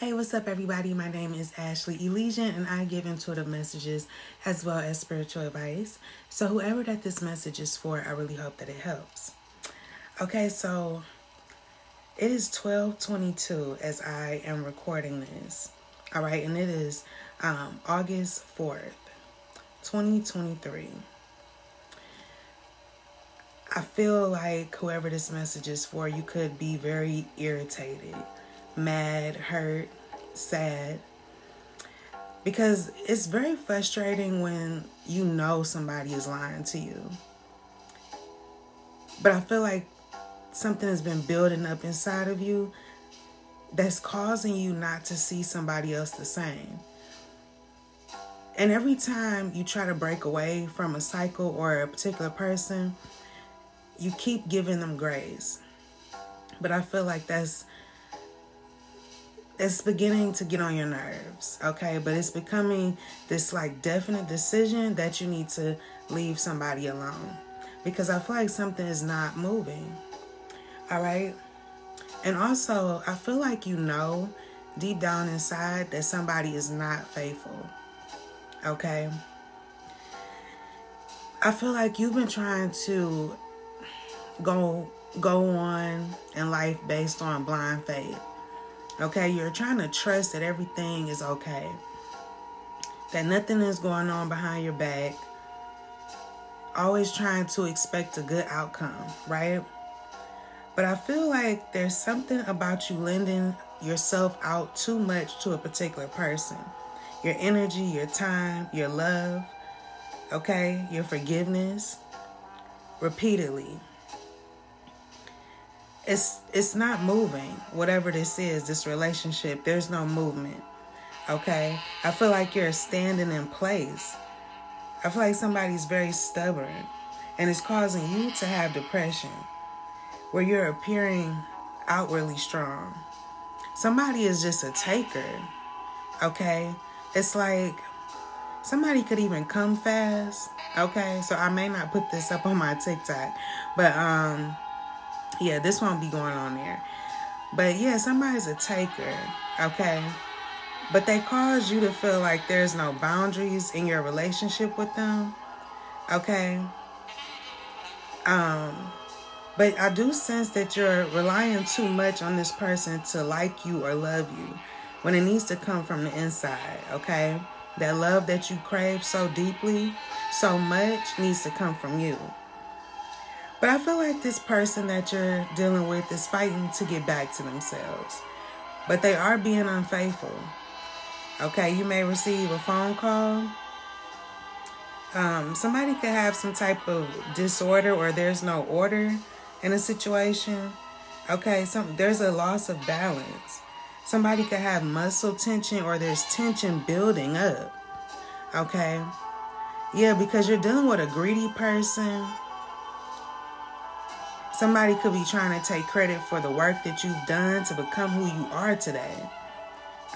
Hey, what's up, everybody? My name is Ashley Elysian, and I give intuitive messages as well as spiritual advice. So, whoever that this message is for, I really hope that it helps. Okay, so it is 1222 as I am recording this. All right, and it is um, August 4th, 2023. I feel like whoever this message is for, you could be very irritated mad, hurt, sad. Because it's very frustrating when you know somebody is lying to you. But I feel like something has been building up inside of you that's causing you not to see somebody else the same. And every time you try to break away from a cycle or a particular person, you keep giving them grace. But I feel like that's it's beginning to get on your nerves, okay? But it's becoming this like definite decision that you need to leave somebody alone because I feel like something is not moving. All right? And also, I feel like you know deep down inside that somebody is not faithful. Okay? I feel like you've been trying to go go on in life based on blind faith Okay, you're trying to trust that everything is okay, that nothing is going on behind your back. Always trying to expect a good outcome, right? But I feel like there's something about you lending yourself out too much to a particular person. Your energy, your time, your love, okay, your forgiveness, repeatedly it's it's not moving. Whatever this is this relationship there's no movement okay? I feel like you're standing in place. I feel like somebody's very stubborn and it's causing you to have depression where you're appearing outwardly strong. Somebody is just a taker okay? It's like somebody could even come fast okay? So i may not put this up on my tiktok but um yeah, this won't be going on there. But yeah, somebody's a taker, okay? But they cause you to feel like there's no boundaries in your relationship with them, okay? Um, but I do sense that you're relying too much on this person to like you or love you when it needs to come from the inside, okay? That love that you crave so deeply, so much needs to come from you. But I feel like this person that you're dealing with is fighting to get back to themselves. But they are being unfaithful. Okay, you may receive a phone call. Um, somebody could have some type of disorder or there's no order in a situation. Okay, some there's a loss of balance. Somebody could have muscle tension or there's tension building up. Okay. Yeah, because you're dealing with a greedy person Somebody could be trying to take credit for the work that you've done to become who you are today.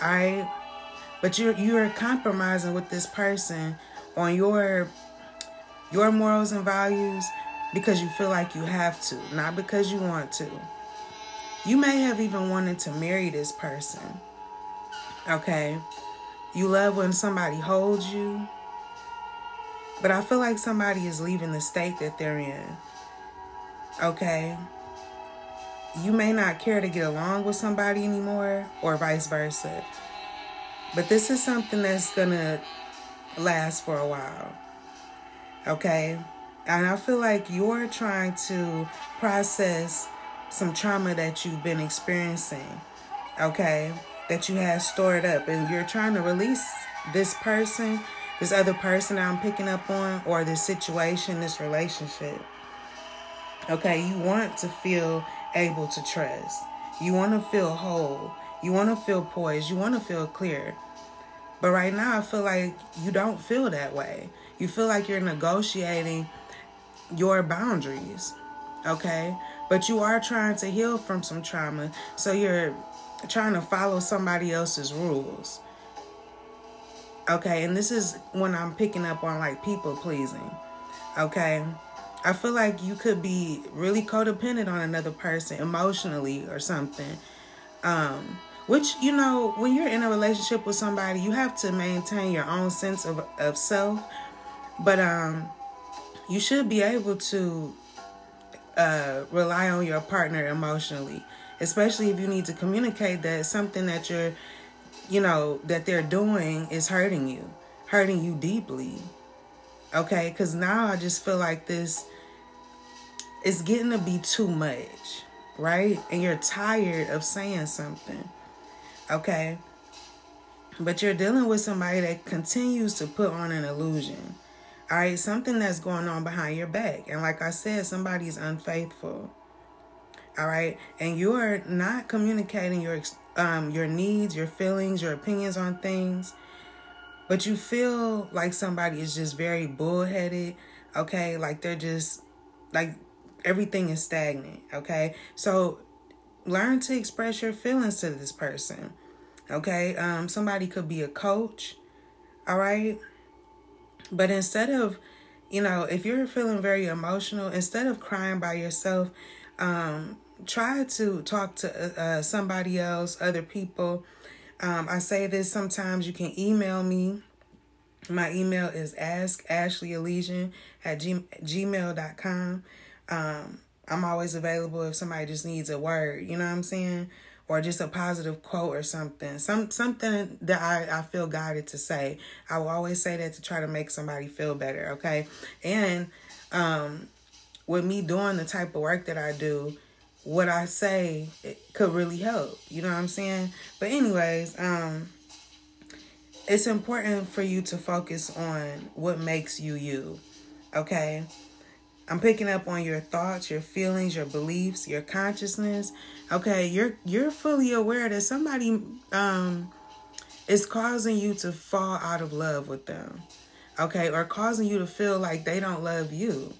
All right? But you're you're compromising with this person on your your morals and values because you feel like you have to, not because you want to. You may have even wanted to marry this person. Okay? You love when somebody holds you. But I feel like somebody is leaving the state that they're in. Okay. You may not care to get along with somebody anymore, or vice versa. But this is something that's to last for a while. Okay. And I feel like you're trying to process some trauma that you've been experiencing. Okay. That you have stored up. And you're trying to release this person, this other person I'm picking up on, or this situation, this relationship. Okay, you want to feel able to trust. You want to feel whole. You want to feel poised. You want to feel clear. But right now, I feel like you don't feel that way. You feel like you're negotiating your boundaries. Okay? But you are trying to heal from some trauma. So you're trying to follow somebody else's rules. Okay? And this is when I'm picking up on like people pleasing. Okay? I feel like you could be really codependent on another person emotionally or something. Um, which you know when you're in a relationship with somebody you have to maintain your own sense of, of self. But um you should be able to uh rely on your partner emotionally especially if you need to communicate that something that you're you know that they're doing is hurting you hurting you deeply. Okay? Because now i just feel like this is getting to be too much right and you're tired of saying something okay? But you're dealing with somebody that continues to put on an illusion. All right, something that's going on behind your back. And like I said, somebody's unfaithful. All right, and you're not communicating your um your needs, your feelings, your opinions on things. But you feel like somebody is just very bullheaded, okay? Like they're just like everything is stagnant, okay? So learn to express your feelings to this person. Okay? Um somebody could be a coach. All right? But instead of, you know, if you're feeling very emotional, instead of crying by yourself, um try to talk to uh, somebody else, other people. Um, I say this sometimes you can email me. My email is askashleyelysian at g- gmail.com. Um, I'm always available if somebody just needs a word, you know what I'm saying? Or just a positive quote or something. Some something that I, I feel guided to say. I will always say that to try to make somebody feel better, okay? And um with me doing the type of work that I do, what I say could really help. You know what I'm saying? But anyways, um it's important for you to focus on what makes you you. Okay? I'm picking up on your thoughts, your feelings, your beliefs, your consciousness. Okay, you're you're fully aware that somebody um is causing you to fall out of love with them. Okay, or causing you to feel like they don't love you.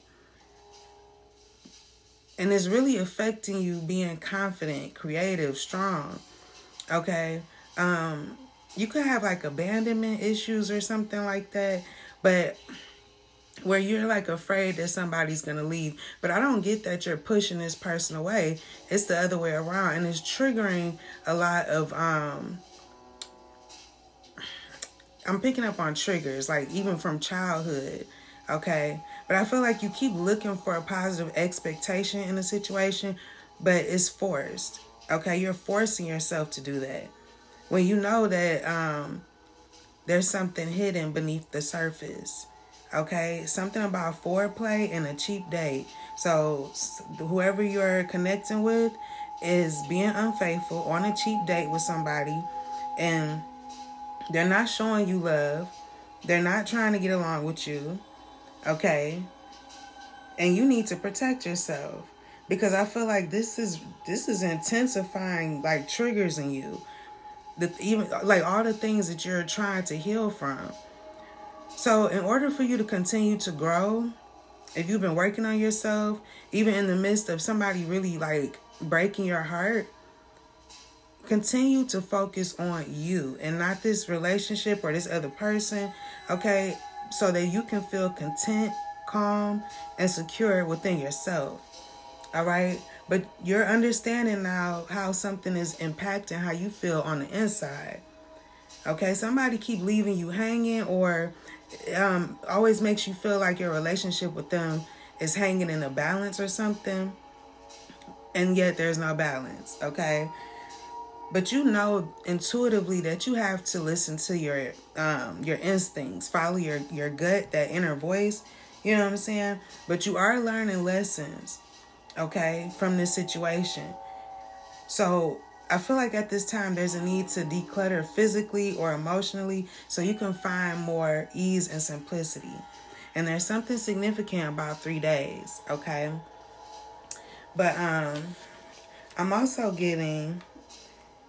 And it's really affecting you being confident, creative, strong. Okay? Um you could have like abandonment issues or something like that, but where you're like afraid that somebody's gonna leave. But I don't get that you're pushing this person away. It's the other way around, and it's triggering a lot of um. I'm picking up on triggers, like even from childhood, okay? But I feel like you keep looking for a positive expectation in a situation, but it's forced, okay? You're forcing yourself to do that when you know that um, there's something hidden beneath the surface Okay, something about foreplay and a cheap date. So, whoever you're connecting with is being unfaithful on a cheap date with somebody, and they're not showing you love. They're not trying to get along with you. Okay, and you need to protect yourself because I feel like this is this is intensifying like triggers in you. The even like all the things that you're trying to heal from. So, in order for you to continue to grow, if you've been working on yourself, even in the midst of somebody really like breaking your heart, continue to focus on you and not this relationship or this other person, okay? So that you can feel content, calm, and secure within yourself. All right? But you're understanding now how something is impacting how you feel on the inside. Okay? Somebody keep leaving you hanging or um, always makes you feel like your relationship with them is hanging in a balance or something, and yet there's no balance, okay? But you know intuitively that you have to listen to your um, your instincts, follow your your gut, that inner voice. You know what I'm saying? But you are learning lessons, okay, from this situation. So I feel like at this time there's a need to declutter physically or emotionally so you can find more ease and simplicity. And there's something significant about three days, okay? But um I'm also getting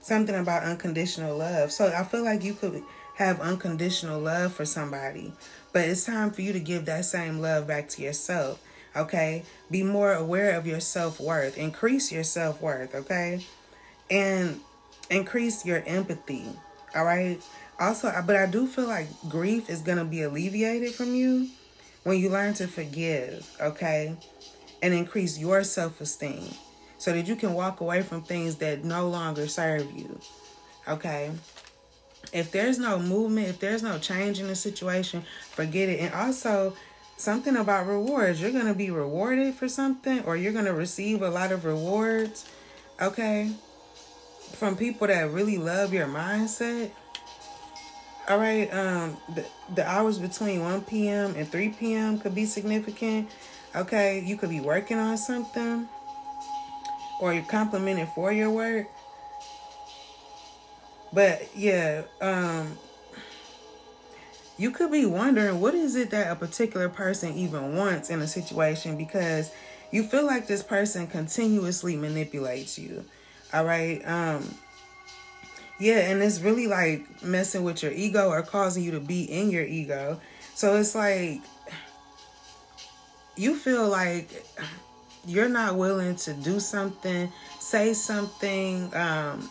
something about unconditional love. So I feel like you could have unconditional love for somebody, but it's time for you to give that same love back to yourself. Okay? Be more aware of your self worth. Increase your self worth, okay? And increase your empathy. All right. Also, but I do feel like grief is going to be alleviated from you when you learn to forgive, okay? And increase your self esteem so that you can walk away from things that no longer serve you. Okay. If there's no movement, if there's no change in the situation, forget it. And also, something about rewards. You're going to be rewarded for something or you're going to receive a lot of rewards, okay, from people that really love your mindset. All right, um the, the hours between 1 p.m. and 3 p.m. could be significant. Okay, you could be working on something or you're complimented for your work. But yeah, um you could be wondering what is it that a particular person even wants in a situation because you feel like this person continuously manipulates you. All right? Um yeah, and it's really like messing with your ego or causing you to be in your ego. So it's like you feel like you're not willing to do something, say something, um,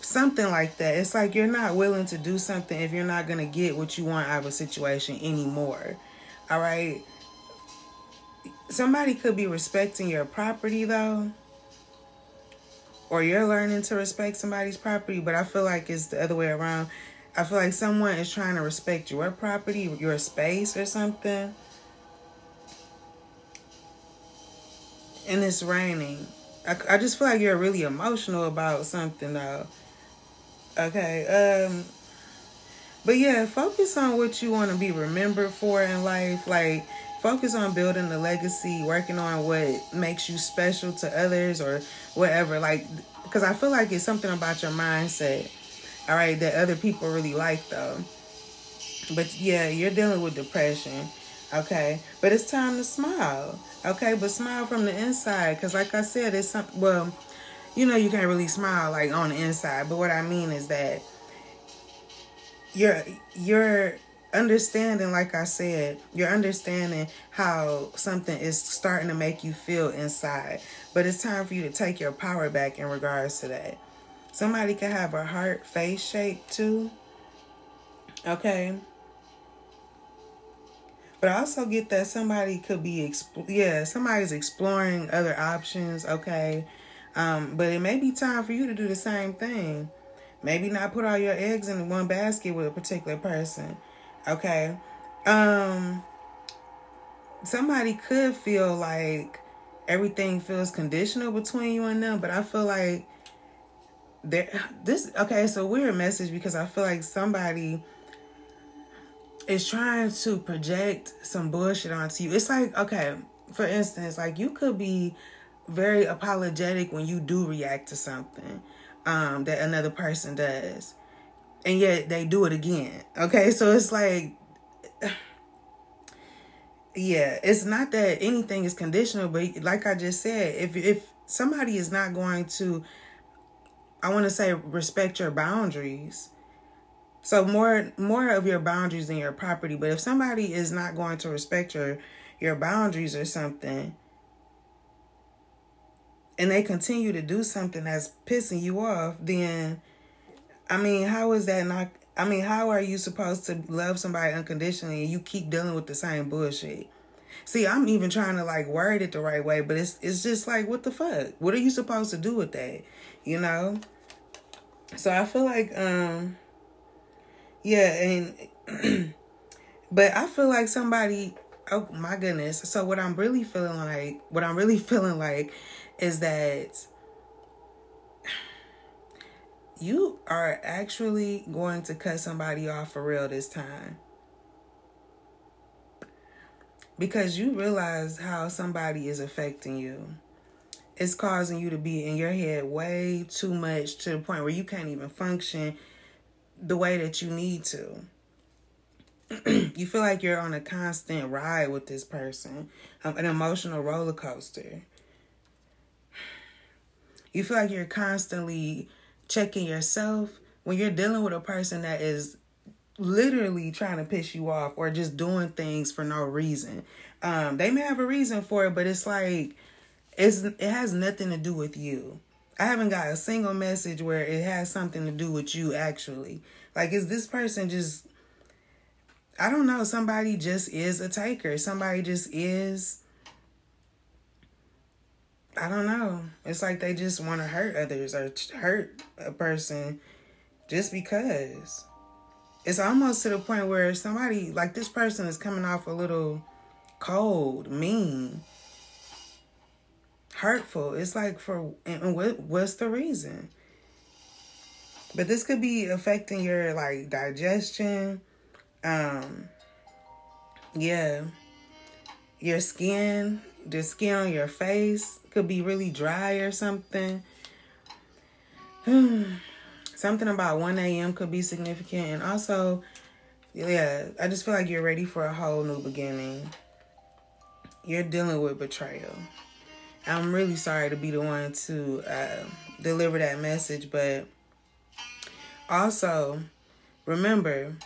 something like that. It's like you're not willing to do something if you're not going to get what you want out of a situation anymore. All right. Somebody could be respecting your property though. Or you're learning to respect somebody's property, but I feel like it's the other way around. I feel like someone is trying to respect your property, your space or something. And it's raining. I, I just feel like you're really emotional about something though. Okay. Um but yeah, focus on what you want to be remembered for in life. Like focus on building the legacy, working on what makes you special to others or whatever. Like cuz I feel like it's something about your mindset. All right, that other people really like though. But yeah, you're dealing with depression. Okay? But it's time to smile. Okay? But smile from the inside cuz like I said, it's some well, you know you can't really smile like on the inside but what i mean is that you're you're understanding like i said you're understanding how something is starting to make you feel inside but it's time for you to take your power back in regards to that somebody could have a heart face shape too okay but I also get that somebody could be, exp- yeah, somebody's exploring other options, okay? Um, but it may be time for you to do the same thing. Maybe not put all your eggs in one basket with a particular person. Okay. Um somebody could feel like everything feels conditional between you and them, but I feel like there this okay, so weird message because I feel like somebody is trying to project some bullshit onto you. It's like, okay, for instance, like you could be very apologetic when you do react to something um, that another person does, and yet they do it again. Okay, so it's like, yeah, it's not that anything is conditional, but like I just said, if if somebody is not going to, I want to say respect your boundaries. So more more of your boundaries than your property. But if somebody is not going to respect your your boundaries or something, and they continue to do something that's pissing you off, then I mean, how is that not I mean, how are you supposed to love somebody unconditionally and you keep dealing with the same bullshit? See, I'm even trying to like word it the right way, but it's it's just like what the fuck? What are you supposed to do with that? You know? So I feel like um yeah, and but I feel like somebody oh my goodness. So what I'm really feeling like what I'm really feeling like is that you are actually going to cut somebody off for real this time. Because you realize how somebody is affecting you. It's causing you to be in your head way too much to the point where you can't even function the way that you need to. you feel like you're on a constant ride with this person, um, an emotional roller coaster you feel like you're constantly checking yourself when you're dealing with a person that is literally trying to piss you off or just doing things for no reason. Um, they may have a reason for it, but it's like it's it has nothing to do with you. I haven't got a single message where it has something to do with you actually. Like is this person just I don't know, somebody just is a taker. Somebody just is I don't know. It's like they just want to hurt others or hurt a person just because. It's almost to the point where somebody, like this person, is coming off a little cold, mean, hurtful. It's like for, and what, what's the reason? But this could be affecting your like digestion. Um, yeah, your skin, the skin on your face could be really dry or something. something about 1 a.m. could be significant. And also, yeah, I just feel like you're ready for a whole new beginning. You're dealing with betrayal. I'm really sorry to be the one to uh, deliver that message, but also remember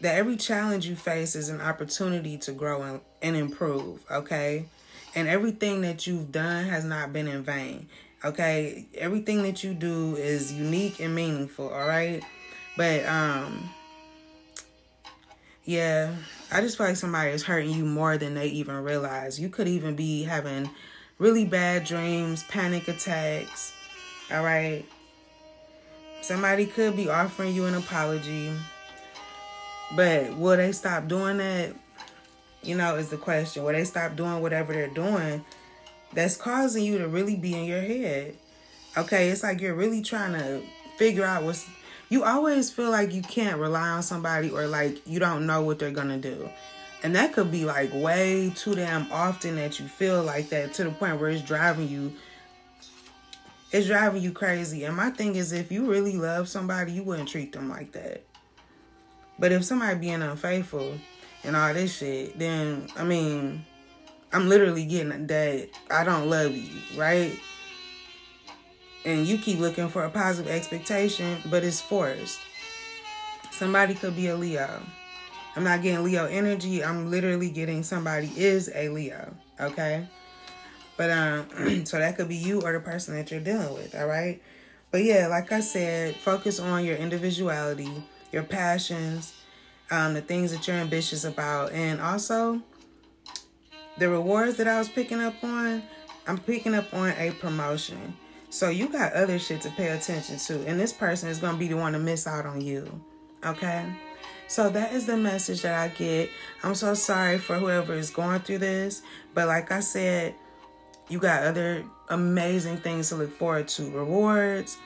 that every challenge you face is an opportunity to grow and, and improve, okay? And everything that you've done has not been in vain. Okay? Everything that you do is unique and meaningful, all right? But um yeah, I just feel like somebody is hurting you more than they even realize. You could even be having really bad dreams, panic attacks. All right? Somebody could be offering you an apology but will they stop doing that? You know, is the question. Will they stop doing whatever they're doing that's causing you to really be in your head? Okay, it's like you're really trying to figure out what's. You always feel like you can't rely on somebody or like you don't know what they're gonna do. And that could be like way too damn often that you feel like that to the point where it's driving you it's driving you crazy. And my thing is if you really love somebody, you wouldn't treat them like that. But if somebody being unfaithful and all this shit, then I mean, I'm literally getting that I don't love you, right? And you keep looking for a positive expectation, but it's forced. Somebody could be a Leo. I'm not getting Leo energy. I'm literally getting somebody is a Leo, okay? But um so that could be you or the person that you're dealing with, all right? But yeah, like I said, focus on your individuality your passions, um, the things that you're ambitious about, and also the rewards that I was picking up on. I'm picking up on a promotion. So you got other shit to pay attention to, and this person is gonna be the one to miss out on you. Okay? So that is the message that I get. I'm so sorry for whoever is going through this, but like I said, you got other amazing things to look forward to rewards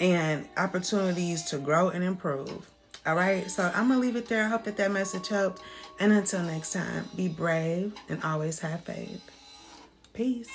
and opportunities to grow and improve. All right. So I'm going to leave it there. I hope that that message helped. And until next time, be brave and always have faith. Peace.